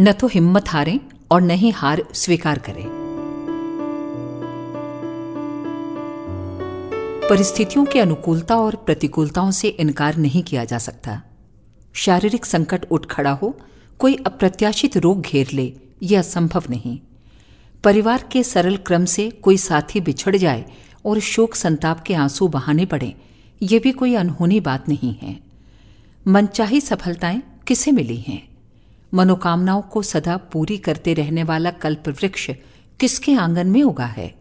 न तो हिम्मत हारें और न ही हार स्वीकार करें। परिस्थितियों की अनुकूलता और प्रतिकूलताओं से इनकार नहीं किया जा सकता। शारीरिक संकट उठ खड़ा हो, कोई अप्रत्याशित रोग घेर ले, यह असंभव नहीं। परिवार के सरल क्रम से कोई साथी बिछड़ जाए और शोक संताप के आँसू बहाने पड़े, ये भी कोई अनहोनी बात नहीं है। मनचाही सफलताएँ किसे मिली हैं? मनोकामनाओं को सदा पूरी करते रहने वाला कल्प वृक्ष किसके आँगन में उगा है?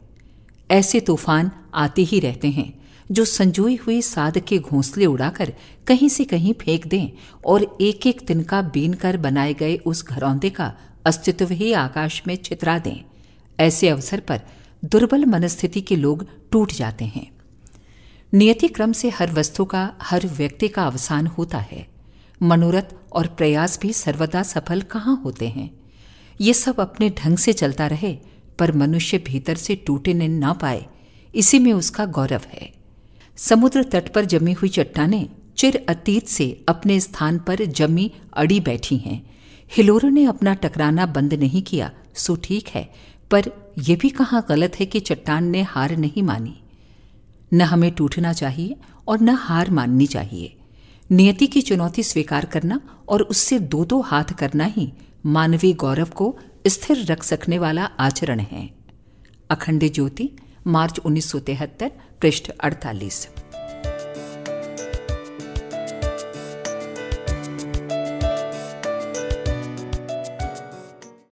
ऐसे तूफ़ान आते ही रहते हैं, जो संजोई हुई साध के घोंसले उड़ाकर कहीं से कहीं फेंक दें और एक एक तिनका बीन कर बनाए गए उस घरौंदे का अस्तित्व ही आकाश में छितरा दें। ऐसे अवसर पर दुर्बल मनस्थिति के लोग टूट जाते हैं। नियति क्रम से हर वस्तु का, हर व्यक्ति का अवसान होता है। मनोरथ और प्रयास भी सर्वदा सफल कहाँ होते हैं? ये सब अपने ढंग से चलता रहे, पर मनुष्य भीतर से टूटे न पाए, इसी में उसका गौरव है। समुद्र तट पर जमी हुई चट्टाने चिर अतीत से अपने स्थान पर जमी अड़ी बैठी हैं। हिलोरों ने अपना टकराना बंद नहीं किया, सो ठीक है, पर यह भी कहाँ गलत है कि चट्टान ने हार नहीं मानी। न हमें टूटना चाहिए और न हार माननी चाहिए। नियति की चुनौती स्वीकार करना और उससे दो दो हाथ करना ही मानवीय गौरव को स्थिर रख सकने वाला आचरण है। अखंड ज्योति, मार्च उन्नीस सौ तिहत्तर, पृष्ठ अड़तालीस।